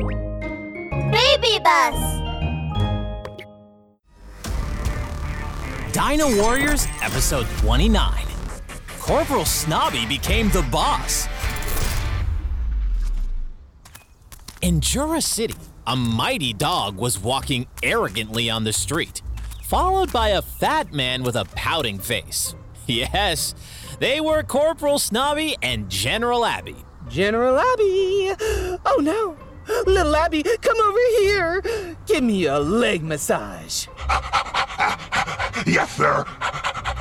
Baby Bus! Dino Warriors, Episode 29. Corporal Snobby became the boss. In Jura City, a mighty dog was walking arrogantly on the street, followed by a fat man with a pouting face. Yes, they were Corporal Snobby and General Abby. General Abby! Oh no! Little Abby, come over here! Give me a leg massage. Yes, sir.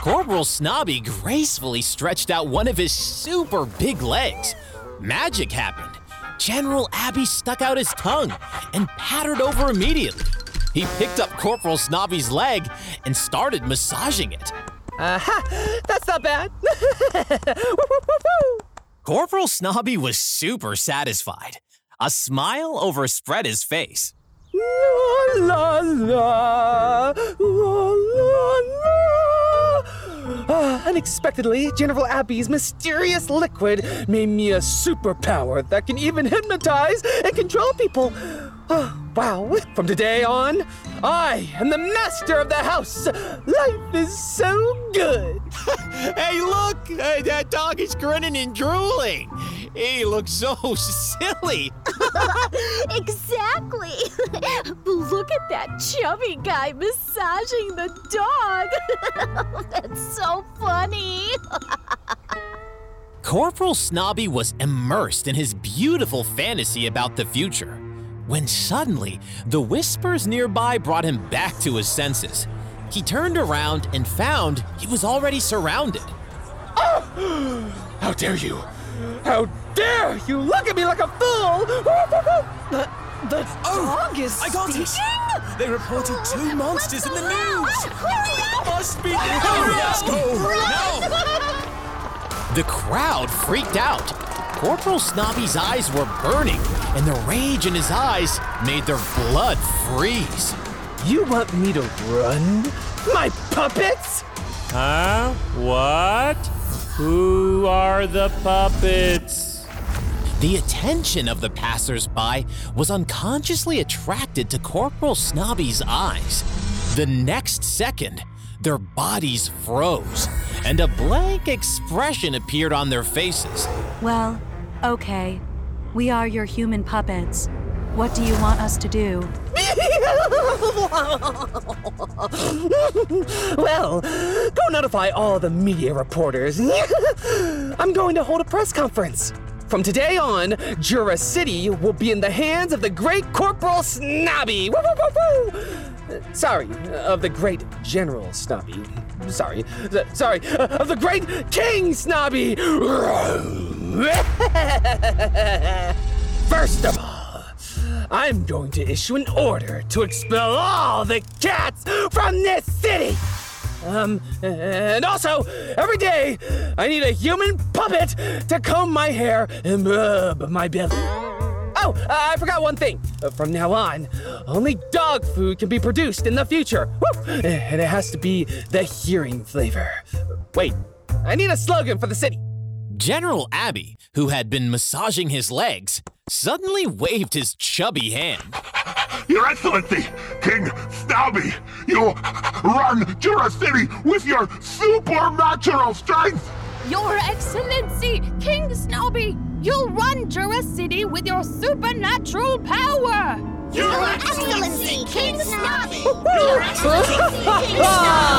Corporal Snobby gracefully stretched out one of his super big legs. Magic happened. General Abby stuck out his tongue and pattered over immediately. He picked up Corporal Snobby's leg and started massaging it. Aha! That's not bad! Corporal Snobby was super satisfied. A smile overspread his face. La la la, la la la. Ah, unexpectedly, General Abby's mysterious liquid made me a superpower that can even hypnotize and control people. Ah, wow, from today on, I am the master of the house. Life is so good. Hey, look! that dog is grinning and drooling. He looks so silly. Exactly. Look at that chubby guy massaging the dog. That's so funny. Corporal Snobby was immersed in his beautiful fantasy about the future when suddenly the whispers nearby brought him back to his senses. He turned around and found he was already surrounded. Oh, How dare you? How dare you look at me like a fool? The, the oh, dog is I got it. They reported oh, two monsters in the news. Hurry! Must be. Hurry, let's go. The crowd freaked out. Corporal Snobby's eyes were burning, and the rage in his eyes made their blood freeze. You want me to run? My puppets? Huh? What? Who are the puppets? The attention of the passersby was unconsciously attracted to Corporal Snobby's eyes. The next second, their bodies froze, and a blank expression appeared on their faces. Well, okay. We are your human puppets. What do you want us to do? well, go notify all the media reporters. I'm going to hold a press conference. From today on, Jura City will be in the hands of the great Corporal Snobby. Sorry, uh, of the great General Snobby. Sorry, uh, sorry, uh, of the great King Snobby. First of all, I'm going to issue an order to expel all the cats from this city. Um, and also, every day, I need a human puppet to comb my hair and rub my belly. Oh, I forgot one thing. From now on, only dog food can be produced in the future. Woo! And it has to be the hearing flavor. Wait, I need a slogan for the city. General Abby, who had been massaging his legs, suddenly waved his chubby hand. Your Excellency, King Snobby, you run Jura City with your supernatural strength. Your Excellency, King Snobby, you'll run Jura City with your supernatural power. Your Excellency, King Snobby! Your Excellency, King Snobby!